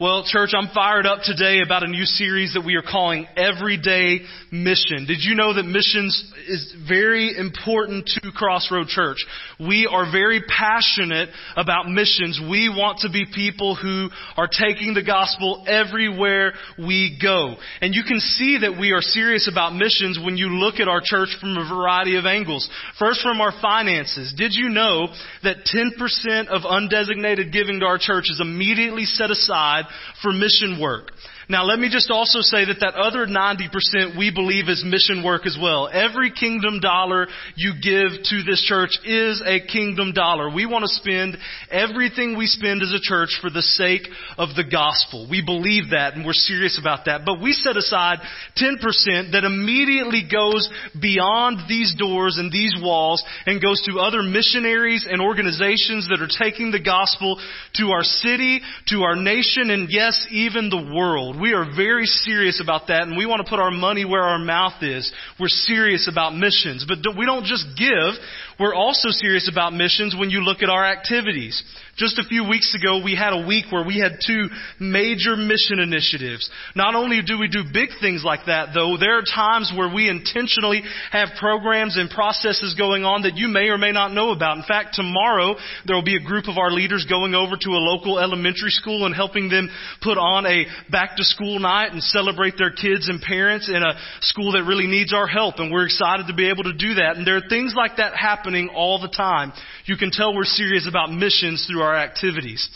Well, church, I'm fired up today about a new series that we are calling Everyday Mission. Did you know that missions is very important to Crossroad Church? We are very passionate about missions. We want to be people who are taking the gospel everywhere we go. And you can see that we are serious about missions when you look at our church from a variety of angles. First, from our finances. Did you know that 10% of undesignated giving to our church is immediately set aside for mission work. Now let me just also say that that other 90% we believe is mission work as well. Every kingdom dollar you give to this church is a kingdom dollar. We want to spend everything we spend as a church for the sake of the gospel. We believe that and we're serious about that. But we set aside 10% that immediately goes beyond these doors and these walls and goes to other missionaries and organizations that are taking the gospel to our city, to our nation, and yes, even the world. We are very serious about that and we want to put our money where our mouth is. We're serious about missions. But we don't just give, we're also serious about missions when you look at our activities. Just a few weeks ago, we had a week where we had two major mission initiatives. Not only do we do big things like that, though, there are times where we intentionally have programs and processes going on that you may or may not know about. In fact, tomorrow, there will be a group of our leaders going over to a local elementary school and helping them put on a back to school night and celebrate their kids and parents in a school that really needs our help. And we're excited to be able to do that. And there are things like that happening all the time. You can tell we're serious about missions through our activities.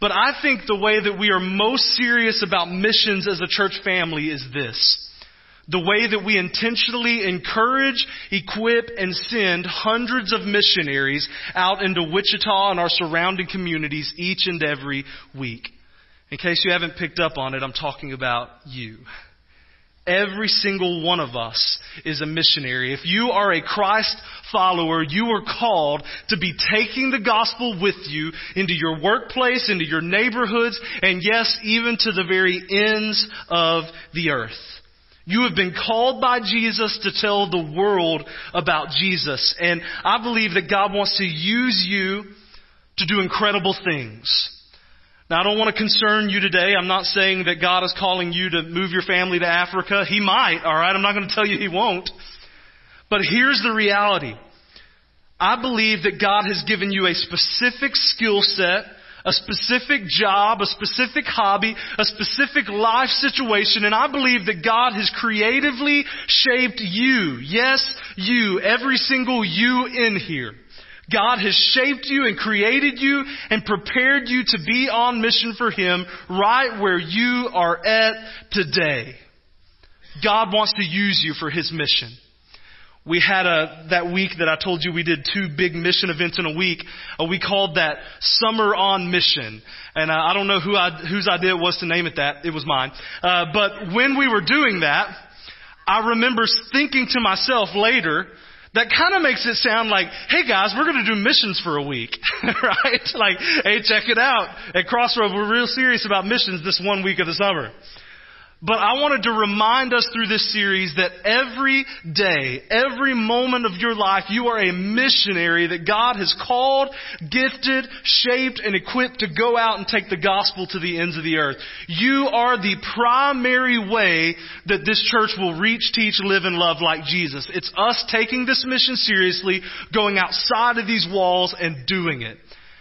But I think the way that we are most serious about missions as a church family is this. The way that we intentionally encourage, equip, and send hundreds of missionaries out into Wichita and our surrounding communities each and every week. In case you haven't picked up on it, I'm talking about you. Every single one of us is a missionary. If you are a Christ follower, you are called to be taking the gospel with you into your workplace, into your neighborhoods, and yes, even to the very ends of the earth. You have been called by Jesus to tell the world about Jesus. And I believe that God wants to use you to do incredible things. Now, I don't want to concern you today. I'm not saying that God is calling you to move your family to Africa. He might, alright? I'm not going to tell you He won't. But here's the reality. I believe that God has given you a specific skill set, a specific job, a specific hobby, a specific life situation, and I believe that God has creatively shaped you. Yes, you, every single you in here. God has shaped you and created you and prepared you to be on mission for Him right where you are at today. God wants to use you for His mission. We had a, that week that I told you we did two big mission events in a week. Uh, we called that Summer on Mission. And uh, I don't know who I, whose idea it was to name it that. It was mine. Uh, but when we were doing that, I remember thinking to myself later, that kind of makes it sound like, hey guys, we're going to do missions for a week, right? Like, hey, check it out. At Crossroads, we're real serious about missions this one week of the summer. But I wanted to remind us through this series that every day, every moment of your life, you are a missionary that God has called, gifted, shaped, and equipped to go out and take the gospel to the ends of the earth. You are the primary way that this church will reach, teach, live, and love like Jesus. It's us taking this mission seriously, going outside of these walls and doing it.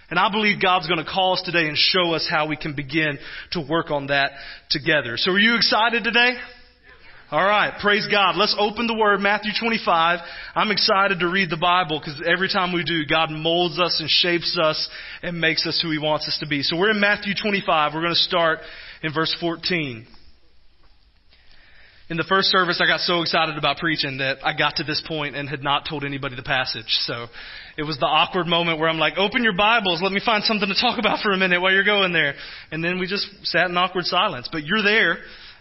And I believe God's going to call us today and show us how we can begin to work on that together. So are you excited today? All right, praise God. Let's open the Word, Matthew 25. I'm excited to read the Bible because every time we do, God molds us and shapes us and makes us who He wants us to be. So we're in Matthew 25. We're going to start in verse 14 in the first service, I got so excited about preaching that I got to this point and had not told anybody the passage. So it was the awkward moment where I'm like, open your Bibles, let me find something to talk about for a minute while you're going there. And then we just sat in awkward silence. But you're there,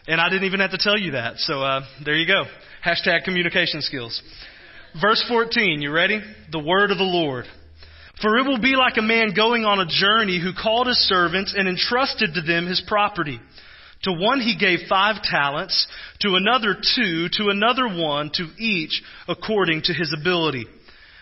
and I didn't even have to tell you that. So uh, there you go. Hashtag communication skills. Verse 14, you ready? The word of the Lord. For it will be like a man going on a journey who called his servants and entrusted to them his property. To one he gave five talents, to another two, to another one, to each according to his ability.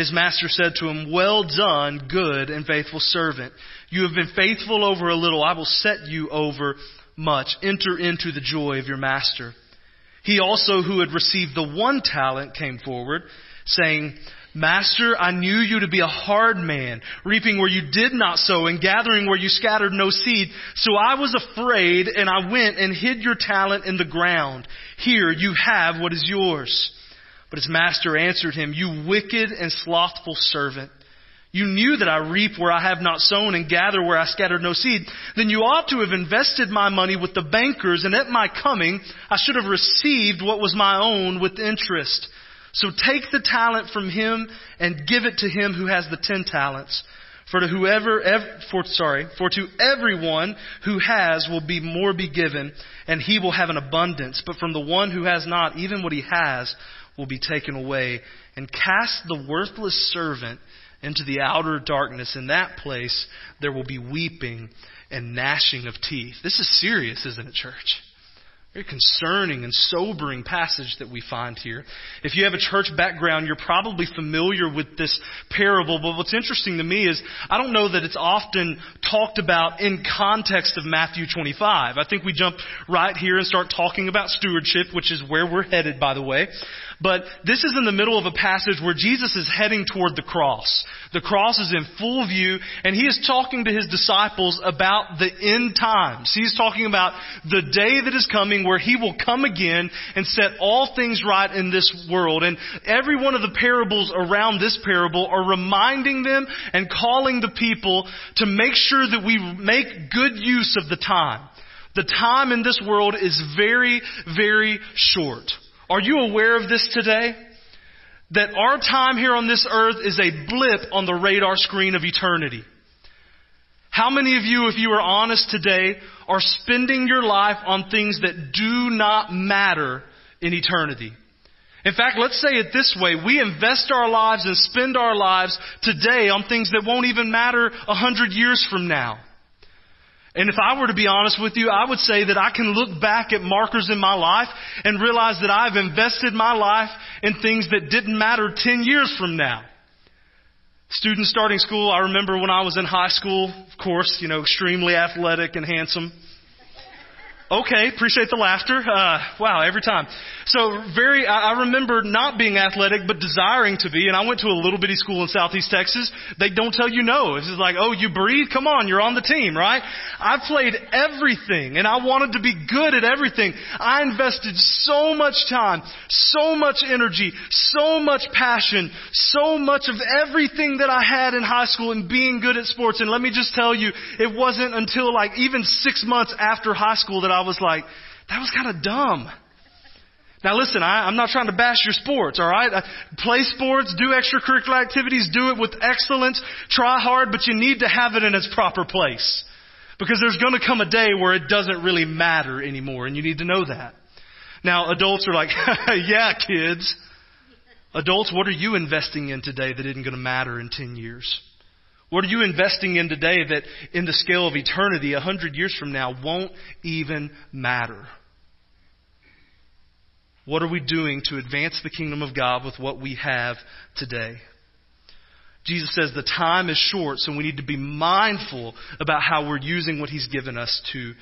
His master said to him, Well done, good and faithful servant. You have been faithful over a little. I will set you over much. Enter into the joy of your master. He also, who had received the one talent, came forward, saying, Master, I knew you to be a hard man, reaping where you did not sow and gathering where you scattered no seed. So I was afraid and I went and hid your talent in the ground. Here you have what is yours. But his master answered him, You wicked and slothful servant. You knew that I reap where I have not sown and gather where I scattered no seed. Then you ought to have invested my money with the bankers, and at my coming I should have received what was my own with interest. So take the talent from him and give it to him who has the ten talents. For to whoever, for, sorry, for to everyone who has will be more be given, and he will have an abundance. But from the one who has not, even what he has will be taken away, and cast the worthless servant into the outer darkness. In that place, there will be weeping and gnashing of teeth. This is serious, isn't it, church? Very concerning and sobering passage that we find here. If you have a church background, you're probably familiar with this parable, but what's interesting to me is I don't know that it's often talked about in context of Matthew 25. I think we jump right here and start talking about stewardship, which is where we're headed, by the way. But this is in the middle of a passage where Jesus is heading toward the cross. The cross is in full view, and he is talking to his disciples about the end times. He's talking about the day that is coming where he will come again and set all things right in this world. And every one of the parables around this parable are reminding them and calling the people to make sure that we make good use of the time. The time in this world is very, very short. Are you aware of this today? That our time here on this earth is a blip on the radar screen of eternity. How many of you, if you are honest today, are spending your life on things that do not matter in eternity? In fact, let's say it this way. We invest our lives and spend our lives today on things that won't even matter a hundred years from now. And if I were to be honest with you, I would say that I can look back at markers in my life and realize that I've invested my life in things that didn't matter 10 years from now. Students starting school, I remember when I was in high school, of course, you know, extremely athletic and handsome. Okay, appreciate the laughter. Uh, wow, every time. So very, I, I remember not being athletic, but desiring to be. And I went to a little bitty school in Southeast Texas. They don't tell you no. It's like, oh, you breathe? Come on, you're on the team, right? I played everything, and I wanted to be good at everything. I invested so much time, so much energy, so much passion, so much of everything that I had in high school in being good at sports. And let me just tell you, it wasn't until like even six months after high school that I was like, that was kind of dumb. Now listen, I, am not trying to bash your sports, alright? Play sports, do extracurricular activities, do it with excellence, try hard, but you need to have it in its proper place. Because there's gonna come a day where it doesn't really matter anymore, and you need to know that. Now adults are like, yeah kids. Adults, what are you investing in today that isn't gonna matter in 10 years? What are you investing in today that in the scale of eternity, a hundred years from now, won't even matter? What are we doing to advance the kingdom of God with what we have today? Jesus says the time is short, so we need to be mindful about how we're using what He's given us to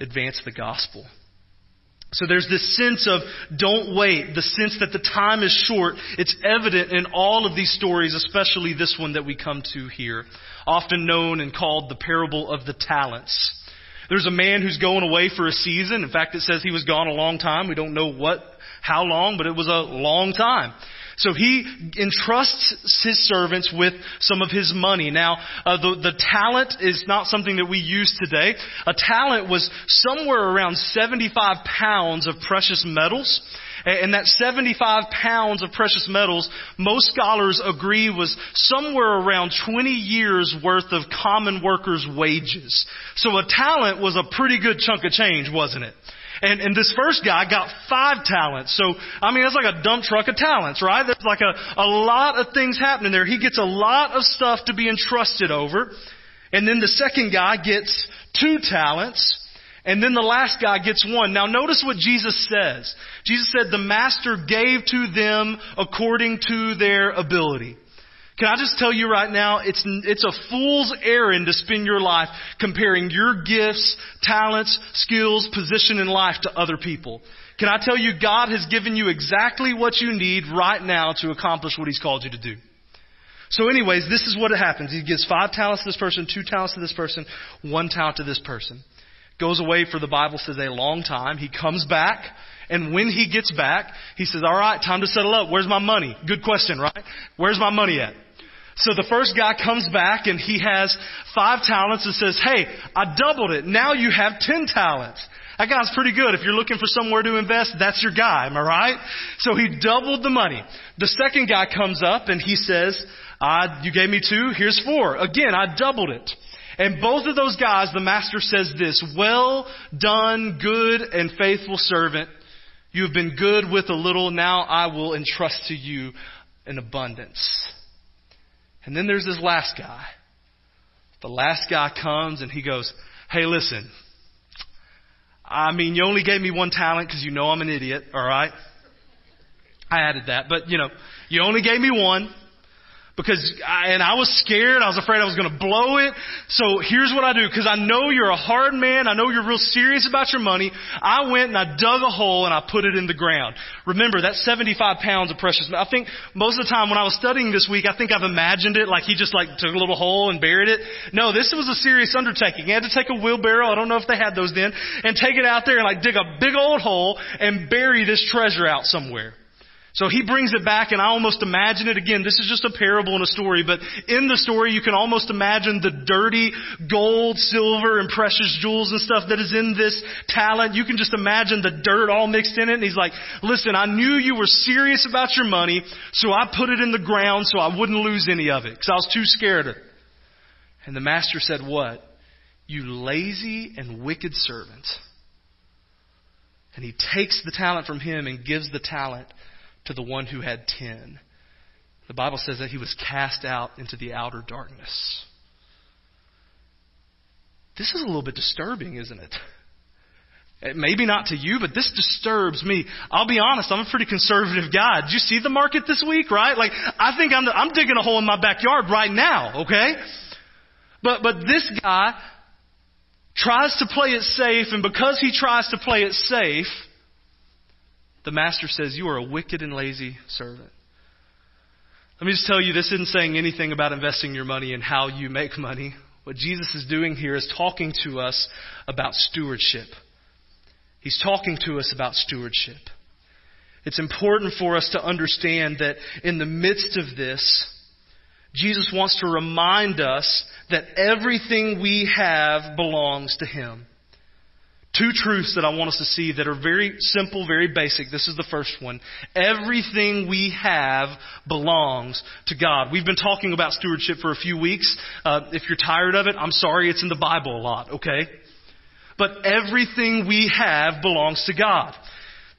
advance the gospel. So there's this sense of don't wait, the sense that the time is short. It's evident in all of these stories, especially this one that we come to here, often known and called the parable of the talents. There's a man who's going away for a season. In fact, it says he was gone a long time. We don't know what, how long, but it was a long time. So he entrusts his servants with some of his money. Now, uh, the, the talent is not something that we use today. A talent was somewhere around 75 pounds of precious metals. And that 75 pounds of precious metals, most scholars agree was somewhere around 20 years worth of common workers' wages. So a talent was a pretty good chunk of change, wasn't it? And, and this first guy got five talents. So, I mean, that's like a dump truck of talents, right? There's like a, a lot of things happening there. He gets a lot of stuff to be entrusted over. And then the second guy gets two talents. And then the last guy gets one. Now notice what Jesus says. Jesus said the master gave to them according to their ability. Can I just tell you right now, it's, it's a fool's errand to spend your life comparing your gifts, talents, skills, position in life to other people. Can I tell you, God has given you exactly what you need right now to accomplish what He's called you to do. So anyways, this is what happens. He gives five talents to this person, two talents to this person, one talent to this person. Goes away for the Bible says a long time. He comes back. And when he gets back, he says, all right, time to settle up. Where's my money? Good question, right? Where's my money at? So the first guy comes back and he has five talents and says, Hey, I doubled it. Now you have ten talents. That guy's pretty good. If you're looking for somewhere to invest, that's your guy. Am I right? So he doubled the money. The second guy comes up and he says, uh, you gave me two, here's four. Again, I doubled it. And both of those guys, the master says this, well done, good and faithful servant. You have been good with a little, now I will entrust to you an abundance. And then there's this last guy. The last guy comes and he goes, Hey, listen. I mean, you only gave me one talent because you know I'm an idiot, alright? I added that, but you know, you only gave me one because I, and I was scared. I was afraid I was going to blow it. So here's what I do because I know you're a hard man. I know you're real serious about your money. I went and I dug a hole and I put it in the ground. Remember that's 75 pounds of precious. I think most of the time when I was studying this week, I think I've imagined it like he just like took a little hole and buried it. No, this was a serious undertaking. He had to take a wheelbarrow. I don't know if they had those then and take it out there and like dig a big old hole and bury this treasure out somewhere. So he brings it back and I almost imagine it again. This is just a parable and a story, but in the story you can almost imagine the dirty gold, silver, and precious jewels and stuff that is in this talent. You can just imagine the dirt all mixed in it. And he's like, listen, I knew you were serious about your money, so I put it in the ground so I wouldn't lose any of it because I was too scared of it. And the master said, what? You lazy and wicked servant. And he takes the talent from him and gives the talent to the one who had ten. The Bible says that he was cast out into the outer darkness. This is a little bit disturbing, isn't it? Maybe not to you, but this disturbs me. I'll be honest, I'm a pretty conservative guy. Did you see the market this week, right? Like, I think I'm, I'm digging a hole in my backyard right now, okay? But, but this guy tries to play it safe, and because he tries to play it safe, the master says, You are a wicked and lazy servant. Let me just tell you, this isn't saying anything about investing your money and how you make money. What Jesus is doing here is talking to us about stewardship. He's talking to us about stewardship. It's important for us to understand that in the midst of this, Jesus wants to remind us that everything we have belongs to Him. Two truths that I want us to see that are very simple, very basic. This is the first one. Everything we have belongs to God. We've been talking about stewardship for a few weeks. Uh, if you're tired of it, I'm sorry, it's in the Bible a lot, okay? But everything we have belongs to God.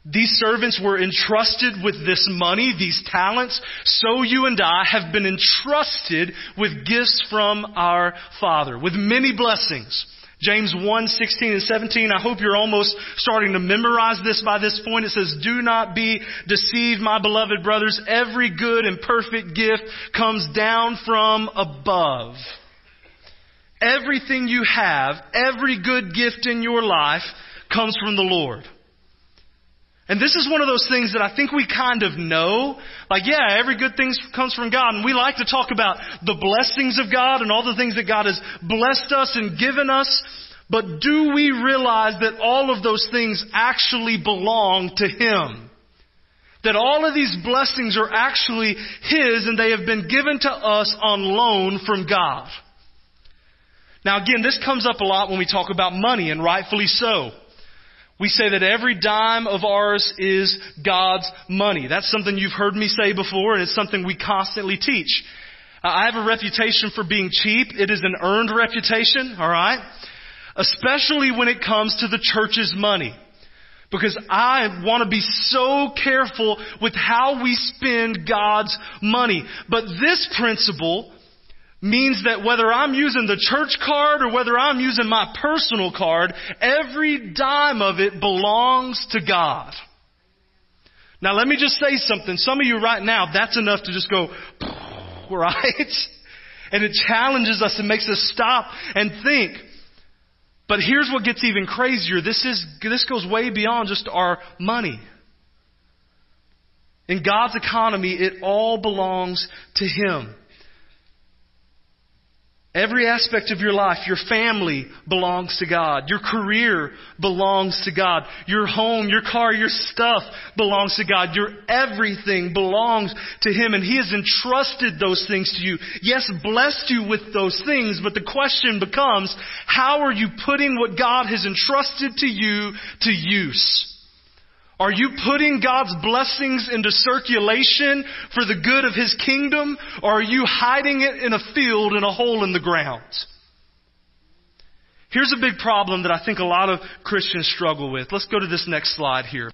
These servants were entrusted with this money, these talents, so you and I have been entrusted with gifts from our Father, with many blessings. James 1, 16 and 17. I hope you're almost starting to memorize this by this point. It says, Do not be deceived, my beloved brothers. Every good and perfect gift comes down from above. Everything you have, every good gift in your life comes from the Lord. And this is one of those things that I think we kind of know. Like, yeah, every good thing comes from God. And we like to talk about the blessings of God and all the things that God has blessed us and given us. But do we realize that all of those things actually belong to Him? That all of these blessings are actually His and they have been given to us on loan from God. Now again, this comes up a lot when we talk about money and rightfully so. We say that every dime of ours is God's money. That's something you've heard me say before and it's something we constantly teach. Uh, I have a reputation for being cheap. It is an earned reputation, alright? Especially when it comes to the church's money. Because I want to be so careful with how we spend God's money. But this principle means that whether I'm using the church card or whether I'm using my personal card, every dime of it belongs to God. Now let me just say something. Some of you right now, that's enough to just go, right? And it challenges us and makes us stop and think. But here's what gets even crazier. This is, this goes way beyond just our money. In God's economy, it all belongs to Him. Every aspect of your life, your family belongs to God. Your career belongs to God. Your home, your car, your stuff belongs to God. Your everything belongs to Him and He has entrusted those things to you. Yes, blessed you with those things, but the question becomes, how are you putting what God has entrusted to you to use? Are you putting God's blessings into circulation for the good of His kingdom, or are you hiding it in a field in a hole in the ground? Here's a big problem that I think a lot of Christians struggle with. Let's go to this next slide here.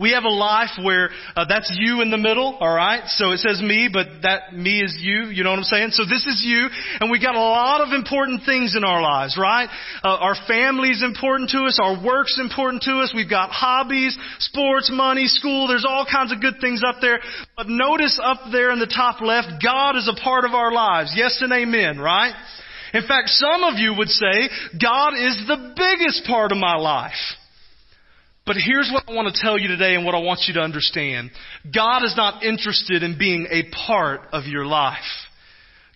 We have a life where uh, that's you in the middle, all right? So it says me, but that me is you. You know what I'm saying? So this is you, and we got a lot of important things in our lives, right? Uh, our family's important to us. Our work's important to us. We've got hobbies, sports, money, school. There's all kinds of good things up there. But notice up there in the top left, God is a part of our lives. Yes and amen, right? In fact, some of you would say, God is the biggest part of my life. But here's what I want to tell you today and what I want you to understand. God is not interested in being a part of your life.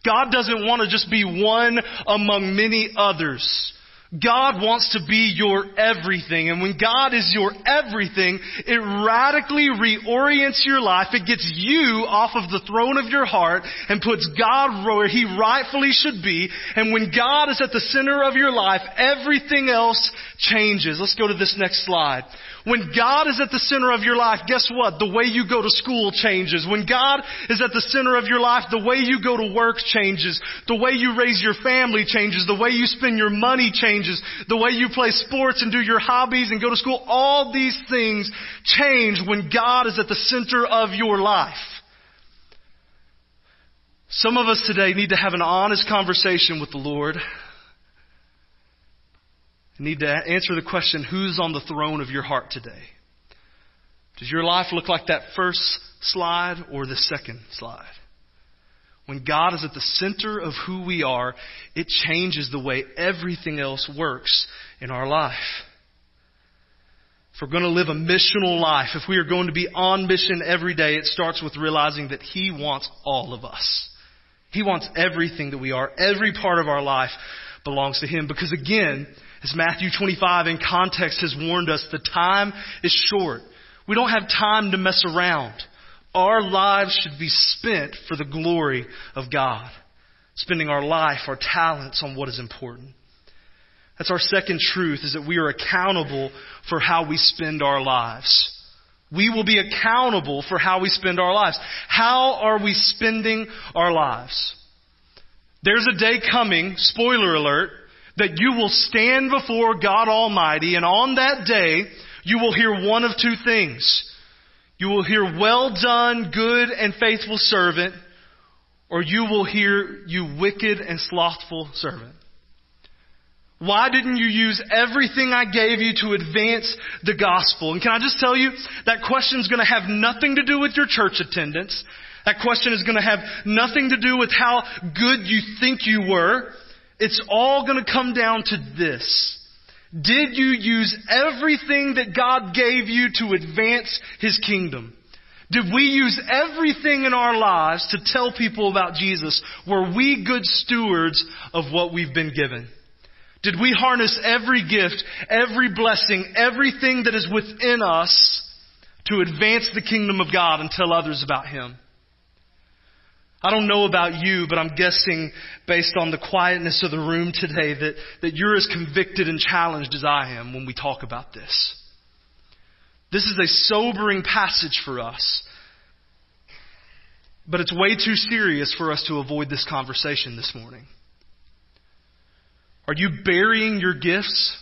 God doesn't want to just be one among many others. God wants to be your everything. And when God is your everything, it radically reorients your life. It gets you off of the throne of your heart and puts God where He rightfully should be. And when God is at the center of your life, everything else changes. Let's go to this next slide. When God is at the center of your life, guess what? The way you go to school changes. When God is at the center of your life, the way you go to work changes. The way you raise your family changes. The way you spend your money changes. The way you play sports and do your hobbies and go to school. All these things change when God is at the center of your life. Some of us today need to have an honest conversation with the Lord need to answer the question who's on the throne of your heart today? Does your life look like that first slide or the second slide? When God is at the center of who we are, it changes the way everything else works in our life. If we're going to live a missional life, if we are going to be on mission every day, it starts with realizing that He wants all of us. He wants everything that we are. Every part of our life belongs to Him. Because again, as Matthew 25 in context has warned us, the time is short. We don't have time to mess around. Our lives should be spent for the glory of God. Spending our life, our talents on what is important. That's our second truth is that we are accountable for how we spend our lives. We will be accountable for how we spend our lives. How are we spending our lives? There's a day coming, spoiler alert, that you will stand before God Almighty, and on that day, you will hear one of two things. You will hear, well done, good and faithful servant, or you will hear, you wicked and slothful servant. Why didn't you use everything I gave you to advance the gospel? And can I just tell you, that question is going to have nothing to do with your church attendance. That question is going to have nothing to do with how good you think you were. It's all going to come down to this. Did you use everything that God gave you to advance His kingdom? Did we use everything in our lives to tell people about Jesus? Were we good stewards of what we've been given? Did we harness every gift, every blessing, everything that is within us to advance the kingdom of God and tell others about Him? I don't know about you, but I'm guessing based on the quietness of the room today that, that you're as convicted and challenged as I am when we talk about this. This is a sobering passage for us. But it's way too serious for us to avoid this conversation this morning. Are you burying your gifts?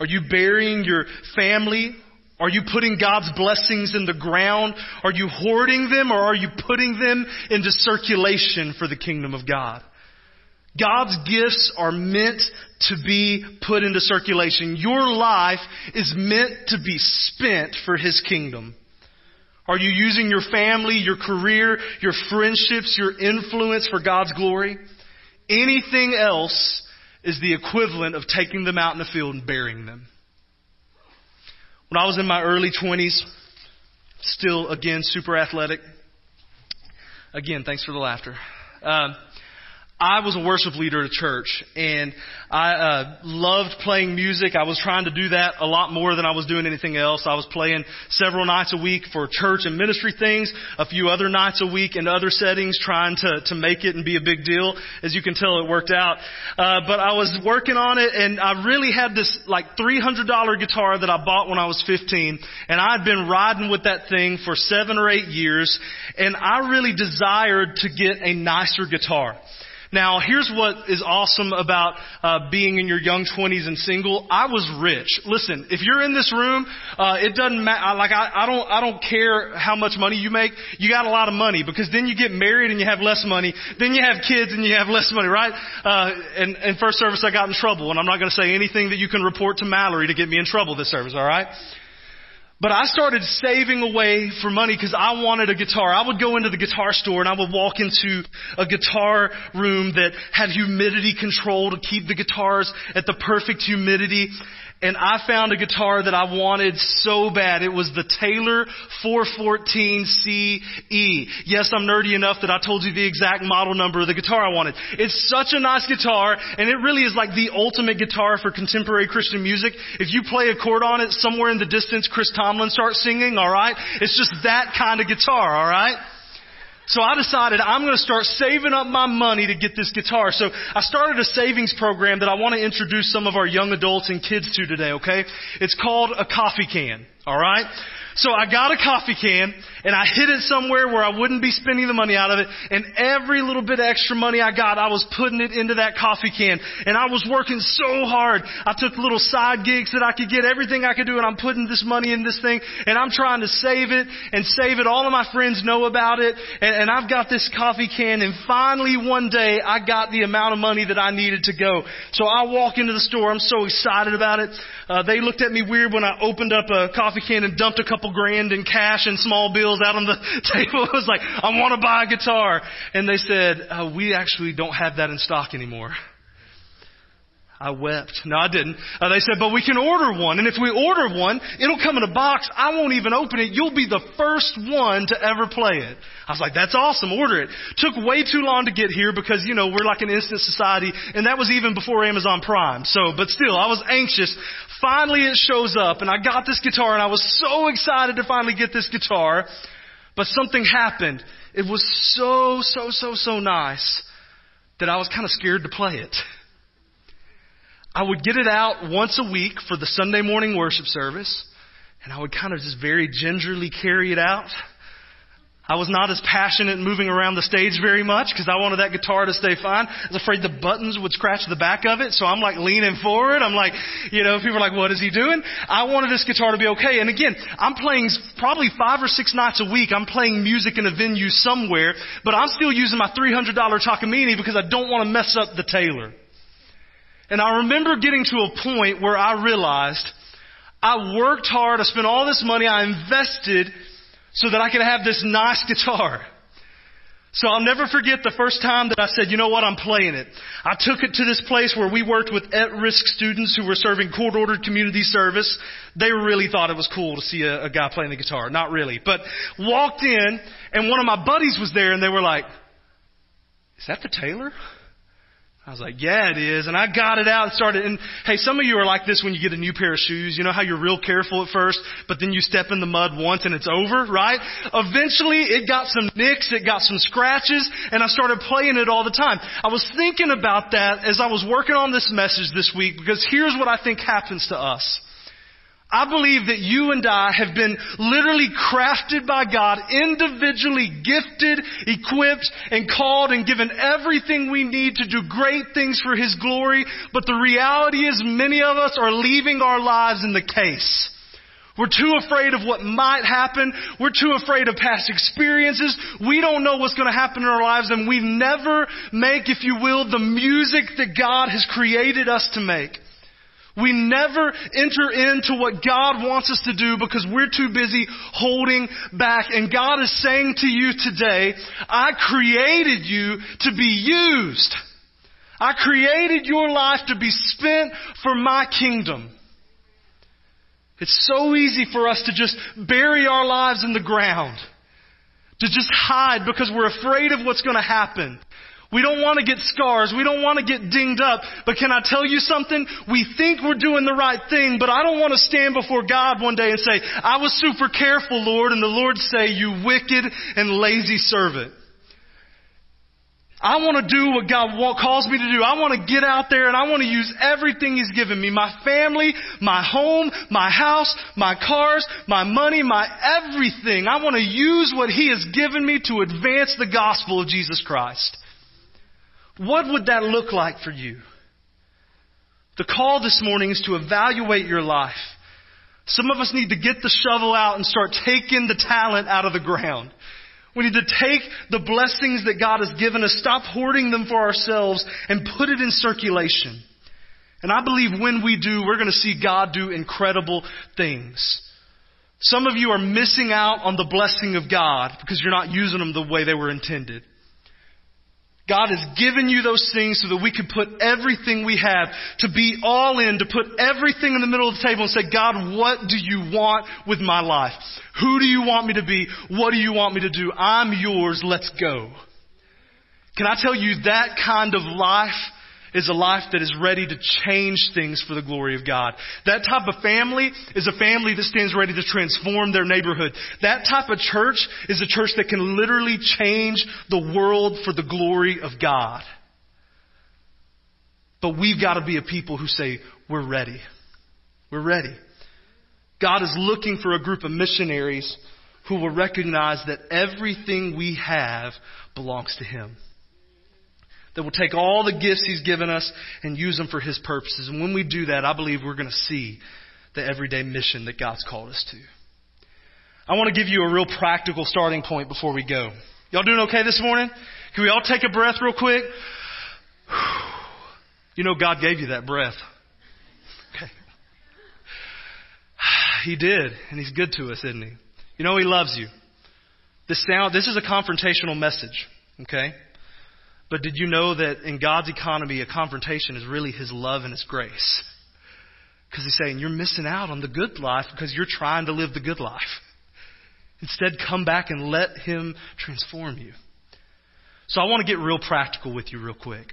Are you burying your family? Are you putting God's blessings in the ground? Are you hoarding them or are you putting them into circulation for the kingdom of God? God's gifts are meant to be put into circulation. Your life is meant to be spent for His kingdom. Are you using your family, your career, your friendships, your influence for God's glory? Anything else is the equivalent of taking them out in the field and burying them. When I was in my early 20s, still, again, super athletic. Again, thanks for the laughter. Um, I was a worship leader at a church, and I uh, loved playing music. I was trying to do that a lot more than I was doing anything else. I was playing several nights a week for church and ministry things, a few other nights a week in other settings, trying to to make it and be a big deal. As you can tell, it worked out. Uh, but I was working on it, and I really had this like three hundred dollar guitar that I bought when I was fifteen, and I'd been riding with that thing for seven or eight years, and I really desired to get a nicer guitar. Now, here's what is awesome about uh, being in your young 20s and single. I was rich. Listen, if you're in this room, uh, it doesn't matter. Like I, I don't, I don't care how much money you make. You got a lot of money because then you get married and you have less money. Then you have kids and you have less money, right? Uh, and, and first service, I got in trouble, and I'm not going to say anything that you can report to Mallory to get me in trouble this service. All right? But I started saving away for money because I wanted a guitar. I would go into the guitar store and I would walk into a guitar room that had humidity control to keep the guitars at the perfect humidity and I found a guitar that I wanted so bad. It was the Taylor 414 CE. Yes, I'm nerdy enough that I told you the exact model number of the guitar I wanted. It's such a nice guitar, and it really is like the ultimate guitar for contemporary Christian music. If you play a chord on it, somewhere in the distance, Chris Tomlin starts singing, alright? It's just that kind of guitar, alright? So I decided I'm going to start saving up my money to get this guitar. So I started a savings program that I want to introduce some of our young adults and kids to today, okay? It's called a coffee can, alright? So I got a coffee can and I hid it somewhere where I wouldn't be spending the money out of it. And every little bit of extra money I got, I was putting it into that coffee can. And I was working so hard. I took little side gigs that I could get, everything I could do, and I'm putting this money in this thing. And I'm trying to save it and save it. All of my friends know about it. And, and I've got this coffee can. And finally one day I got the amount of money that I needed to go. So I walk into the store. I'm so excited about it. Uh, they looked at me weird when I opened up a coffee can and dumped a couple grand in cash and small bills out on the table. It was like, I want to buy a guitar. And they said, uh, we actually don't have that in stock anymore. I wept. No, I didn't. Uh, they said, but we can order one. And if we order one, it'll come in a box. I won't even open it. You'll be the first one to ever play it. I was like, that's awesome. Order it. Took way too long to get here because, you know, we're like an instant society. And that was even before Amazon Prime. So, but still, I was anxious. Finally, it shows up and I got this guitar and I was so excited to finally get this guitar. But something happened. It was so, so, so, so nice that I was kind of scared to play it. I would get it out once a week for the Sunday morning worship service, and I would kind of just very gingerly carry it out. I was not as passionate moving around the stage very much because I wanted that guitar to stay fine. I was afraid the buttons would scratch the back of it, so I'm like leaning forward. I'm like, you know, people are like, what is he doing? I wanted this guitar to be okay. And again, I'm playing probably five or six nights a week. I'm playing music in a venue somewhere, but I'm still using my $300 Takamine because I don't want to mess up the Taylor. And I remember getting to a point where I realized I worked hard, I spent all this money, I invested so that I could have this nice guitar. So I'll never forget the first time that I said, you know what, I'm playing it. I took it to this place where we worked with at-risk students who were serving court-ordered community service. They really thought it was cool to see a, a guy playing the guitar. Not really. But walked in, and one of my buddies was there, and they were like, is that the Taylor? I was like, yeah, it is. And I got it out and started. And hey, some of you are like this when you get a new pair of shoes. You know how you're real careful at first, but then you step in the mud once and it's over, right? Eventually it got some nicks, it got some scratches, and I started playing it all the time. I was thinking about that as I was working on this message this week because here's what I think happens to us. I believe that you and I have been literally crafted by God, individually gifted, equipped, and called and given everything we need to do great things for His glory. But the reality is many of us are leaving our lives in the case. We're too afraid of what might happen. We're too afraid of past experiences. We don't know what's going to happen in our lives and we never make, if you will, the music that God has created us to make. We never enter into what God wants us to do because we're too busy holding back. And God is saying to you today, I created you to be used. I created your life to be spent for my kingdom. It's so easy for us to just bury our lives in the ground. To just hide because we're afraid of what's going to happen. We don't want to get scars. We don't want to get dinged up. But can I tell you something? We think we're doing the right thing, but I don't want to stand before God one day and say, I was super careful, Lord, and the Lord say, you wicked and lazy servant. I want to do what God calls me to do. I want to get out there and I want to use everything He's given me. My family, my home, my house, my cars, my money, my everything. I want to use what He has given me to advance the gospel of Jesus Christ. What would that look like for you? The call this morning is to evaluate your life. Some of us need to get the shovel out and start taking the talent out of the ground. We need to take the blessings that God has given us, stop hoarding them for ourselves, and put it in circulation. And I believe when we do, we're going to see God do incredible things. Some of you are missing out on the blessing of God because you're not using them the way they were intended. God has given you those things so that we can put everything we have, to be all in, to put everything in the middle of the table and say, God, what do you want with my life? Who do you want me to be? What do you want me to do? I'm yours. Let's go. Can I tell you that kind of life is a life that is ready to change things for the glory of God. That type of family is a family that stands ready to transform their neighborhood. That type of church is a church that can literally change the world for the glory of God. But we've got to be a people who say, we're ready. We're ready. God is looking for a group of missionaries who will recognize that everything we have belongs to Him that will take all the gifts He's given us and use them for His purposes. And when we do that, I believe we're going to see the everyday mission that God's called us to. I want to give you a real practical starting point before we go. Y'all doing okay this morning? Can we all take a breath real quick? You know God gave you that breath. Okay. He did, and He's good to us, isn't He? You know He loves you. This sound, this is a confrontational message, okay? But did you know that in God's economy, a confrontation is really His love and His grace? Because He's saying, you're missing out on the good life because you're trying to live the good life. Instead, come back and let Him transform you. So I want to get real practical with you real quick.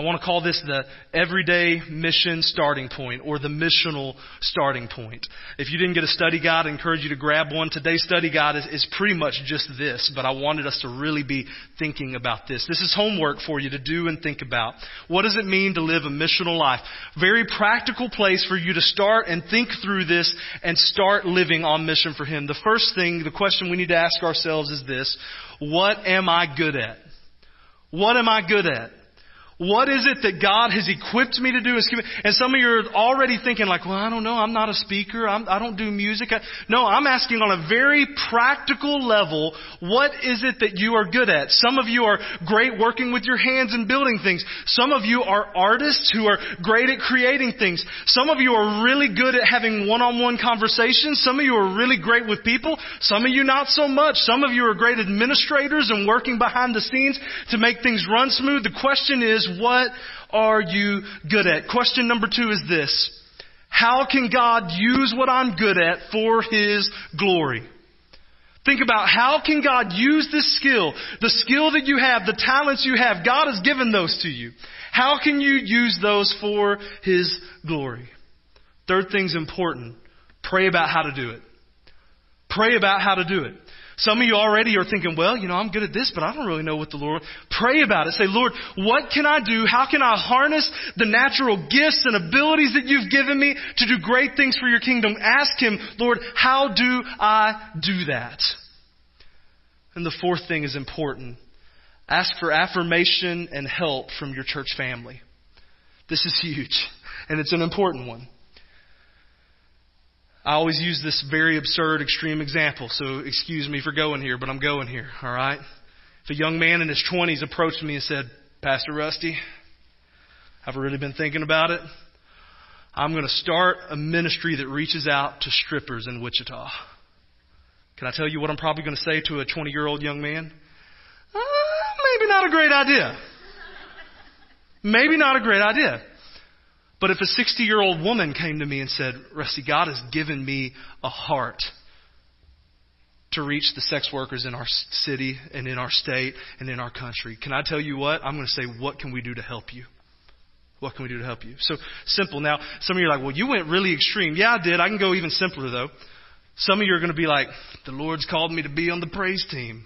I want to call this the everyday mission starting point or the missional starting point. If you didn't get a study guide, I encourage you to grab one. Today's study guide is, is pretty much just this, but I wanted us to really be thinking about this. This is homework for you to do and think about. What does it mean to live a missional life? Very practical place for you to start and think through this and start living on mission for Him. The first thing, the question we need to ask ourselves is this. What am I good at? What am I good at? What is it that God has equipped me to do? And some of you are already thinking like, well, I don't know. I'm not a speaker. I'm, I do not do music. No, I'm asking on a very practical level, what is it that you are good at? Some of you are great working with your hands and building things. Some of you are artists who are great at creating things. Some of you are really good at having one-on-one conversations. Some of you are really great with people. Some of you not so much. Some of you are great administrators and working behind the scenes to make things run smooth. The question is, what are you good at? Question number two is this. How can God use what I'm good at for His glory? Think about how can God use this skill, the skill that you have, the talents you have. God has given those to you. How can you use those for His glory? Third thing's important. Pray about how to do it. Pray about how to do it. Some of you already are thinking, well, you know, I'm good at this, but I don't really know what the Lord. Pray about it. Say, Lord, what can I do? How can I harness the natural gifts and abilities that you've given me to do great things for your kingdom? Ask Him, Lord, how do I do that? And the fourth thing is important. Ask for affirmation and help from your church family. This is huge, and it's an important one. I always use this very absurd, extreme example, so excuse me for going here, but I'm going here, all right? If a young man in his 20s approached me and said, Pastor Rusty, I've really been thinking about it. I'm going to start a ministry that reaches out to strippers in Wichita. Can I tell you what I'm probably going to say to a 20 year old young man? Uh, maybe not a great idea. Maybe not a great idea. But if a 60 year old woman came to me and said, Rusty, God has given me a heart to reach the sex workers in our city and in our state and in our country, can I tell you what? I'm going to say, what can we do to help you? What can we do to help you? So simple. Now, some of you are like, well, you went really extreme. Yeah, I did. I can go even simpler though. Some of you are going to be like, the Lord's called me to be on the praise team.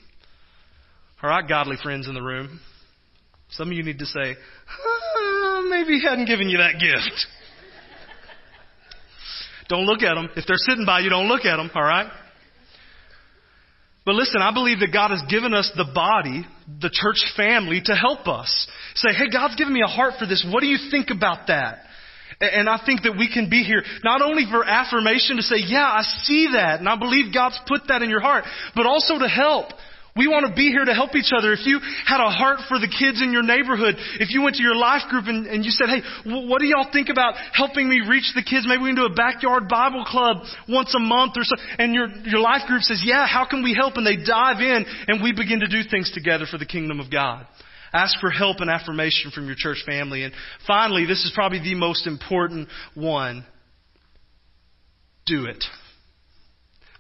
All right, godly friends in the room. Some of you need to say, maybe he hadn't given you that gift. don't look at them. If they're sitting by you, don't look at them, all right? But listen, I believe that God has given us the body, the church family, to help us. Say, hey, God's given me a heart for this. What do you think about that? And I think that we can be here not only for affirmation to say, yeah, I see that, and I believe God's put that in your heart, but also to help. We want to be here to help each other. If you had a heart for the kids in your neighborhood, if you went to your life group and, and you said, hey, what do y'all think about helping me reach the kids? Maybe we can do a backyard Bible club once a month or so. And your, your life group says, yeah, how can we help? And they dive in and we begin to do things together for the kingdom of God. Ask for help and affirmation from your church family. And finally, this is probably the most important one. Do it.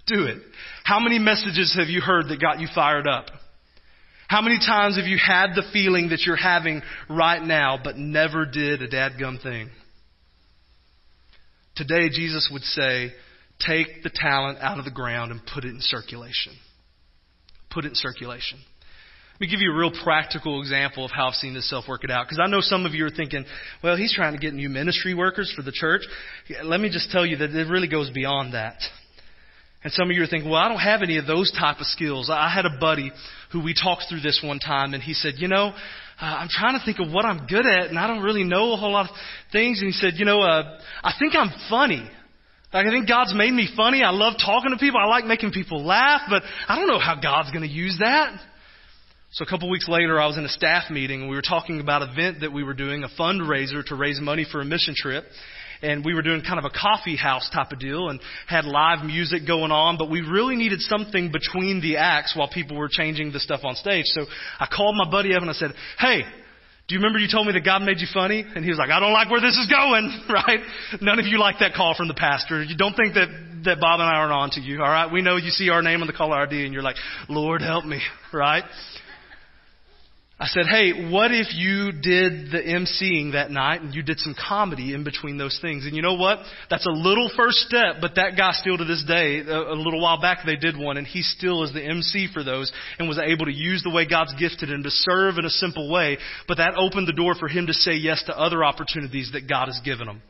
Do it. How many messages have you heard that got you fired up? How many times have you had the feeling that you're having right now, but never did a dadgum thing? Today, Jesus would say, take the talent out of the ground and put it in circulation. Put it in circulation. Let me give you a real practical example of how I've seen this self work it out. Because I know some of you are thinking, well, he's trying to get new ministry workers for the church. Let me just tell you that it really goes beyond that. And some of you are thinking, well, I don't have any of those type of skills. I had a buddy who we talked through this one time, and he said, you know, uh, I'm trying to think of what I'm good at, and I don't really know a whole lot of things. And he said, you know, uh, I think I'm funny. Like, I think God's made me funny. I love talking to people. I like making people laugh, but I don't know how God's going to use that. So a couple weeks later, I was in a staff meeting, and we were talking about an event that we were doing, a fundraiser to raise money for a mission trip and we were doing kind of a coffee house type of deal and had live music going on, but we really needed something between the acts while people were changing the stuff on stage. So I called my buddy up and I said, Hey, do you remember you told me that God made you funny? And he was like, I don't like where this is going, right? None of you like that call from the pastor. You don't think that, that Bob and I aren't on to you, alright? We know you see our name on the caller ID and you're like, Lord help me, right? I said, hey, what if you did the emceeing that night and you did some comedy in between those things? And you know what? That's a little first step, but that guy still to this day, a, little while back they did one and he still is the MC for those and was able to use the way God's gifted him to serve in a simple way. But that opened the door for him to say yes to other opportunities that God has given him.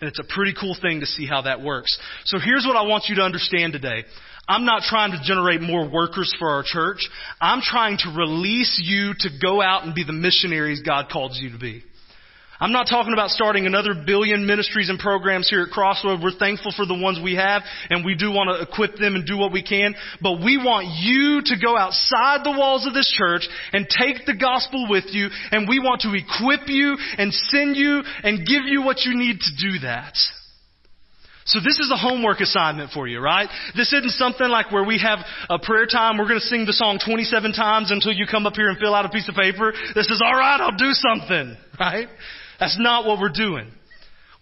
And it's a pretty cool thing to see how that works. So here's what I want you to understand today. I'm not trying to generate more workers for our church. I'm trying to release you to go out and be the missionaries God calls you to be. I'm not talking about starting another billion ministries and programs here at Crossroad. We're thankful for the ones we have and we do want to equip them and do what we can. But we want you to go outside the walls of this church and take the gospel with you and we want to equip you and send you and give you what you need to do that. So this is a homework assignment for you, right? This isn't something like where we have a prayer time. We're going to sing the song 27 times until you come up here and fill out a piece of paper. This is all right. I'll do something, right? That's not what we're doing.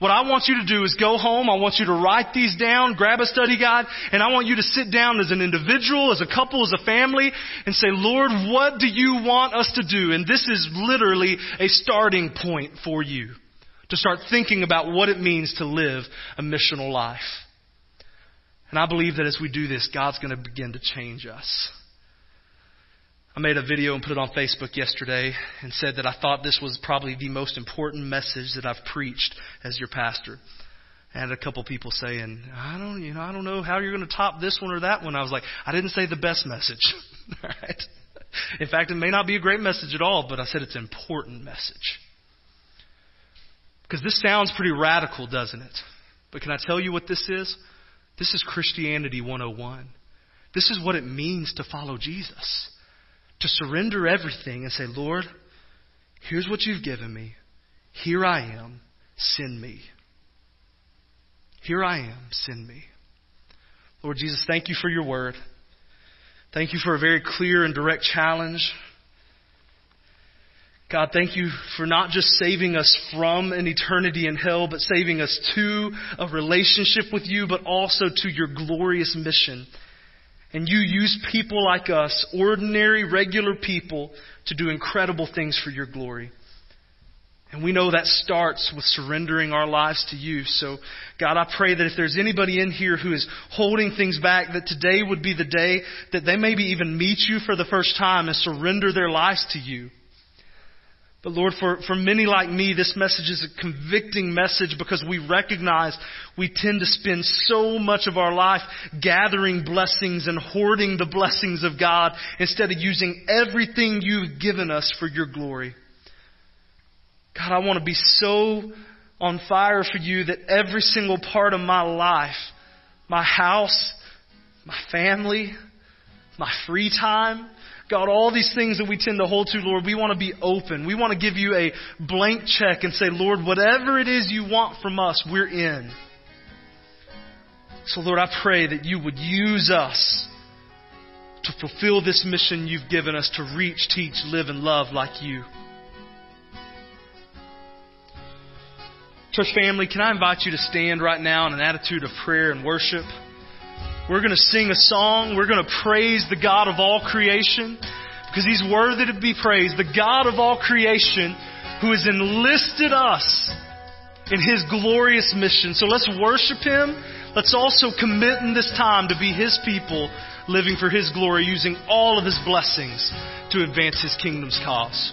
What I want you to do is go home. I want you to write these down, grab a study guide, and I want you to sit down as an individual, as a couple, as a family, and say, Lord, what do you want us to do? And this is literally a starting point for you to start thinking about what it means to live a missional life. And I believe that as we do this, God's going to begin to change us. I made a video and put it on Facebook yesterday and said that I thought this was probably the most important message that I've preached as your pastor. Had a couple people saying, I don't, you know, I don't know how you're going to top this one or that one. I was like, I didn't say the best message. In fact, it may not be a great message at all, but I said it's an important message. Because this sounds pretty radical, doesn't it? But can I tell you what this is? This is Christianity 101. This is what it means to follow Jesus to surrender everything and say, Lord, here's what you've given me. Here I am. Send me. Here I am. Send me. Lord Jesus, thank you for your word. Thank you for a very clear and direct challenge. God, thank you for not just saving us from an eternity in hell, but saving us to a relationship with you, but also to your glorious mission and you use people like us, ordinary, regular people, to do incredible things for your glory. And we know that starts with surrendering our lives to you. So, God, I pray that if there's anybody in here who is holding things back, that today would be the day that they maybe even meet you for the first time and surrender their lives to you. But Lord, for, for many like me, this message is a convicting message because we recognize we tend to spend so much of our life gathering blessings and hoarding the blessings of God instead of using everything you've given us for your glory. God, I want to be so on fire for you that every single part of my life, my house, my family, my free time, God, all these things that we tend to hold to, Lord, we want to be open. We want to give you a blank check and say, Lord, whatever it is you want from us, we're in. So, Lord, I pray that you would use us to fulfill this mission you've given us to reach, teach, live, and love like you. Church family, can I invite you to stand right now in an attitude of prayer and worship? We're going to sing a song. We're going to praise the God of all creation because He's worthy to be praised. The God of all creation who has enlisted us in His glorious mission. So let's worship Him. Let's also commit in this time to be His people living for His glory using all of His blessings to advance His kingdom's cause.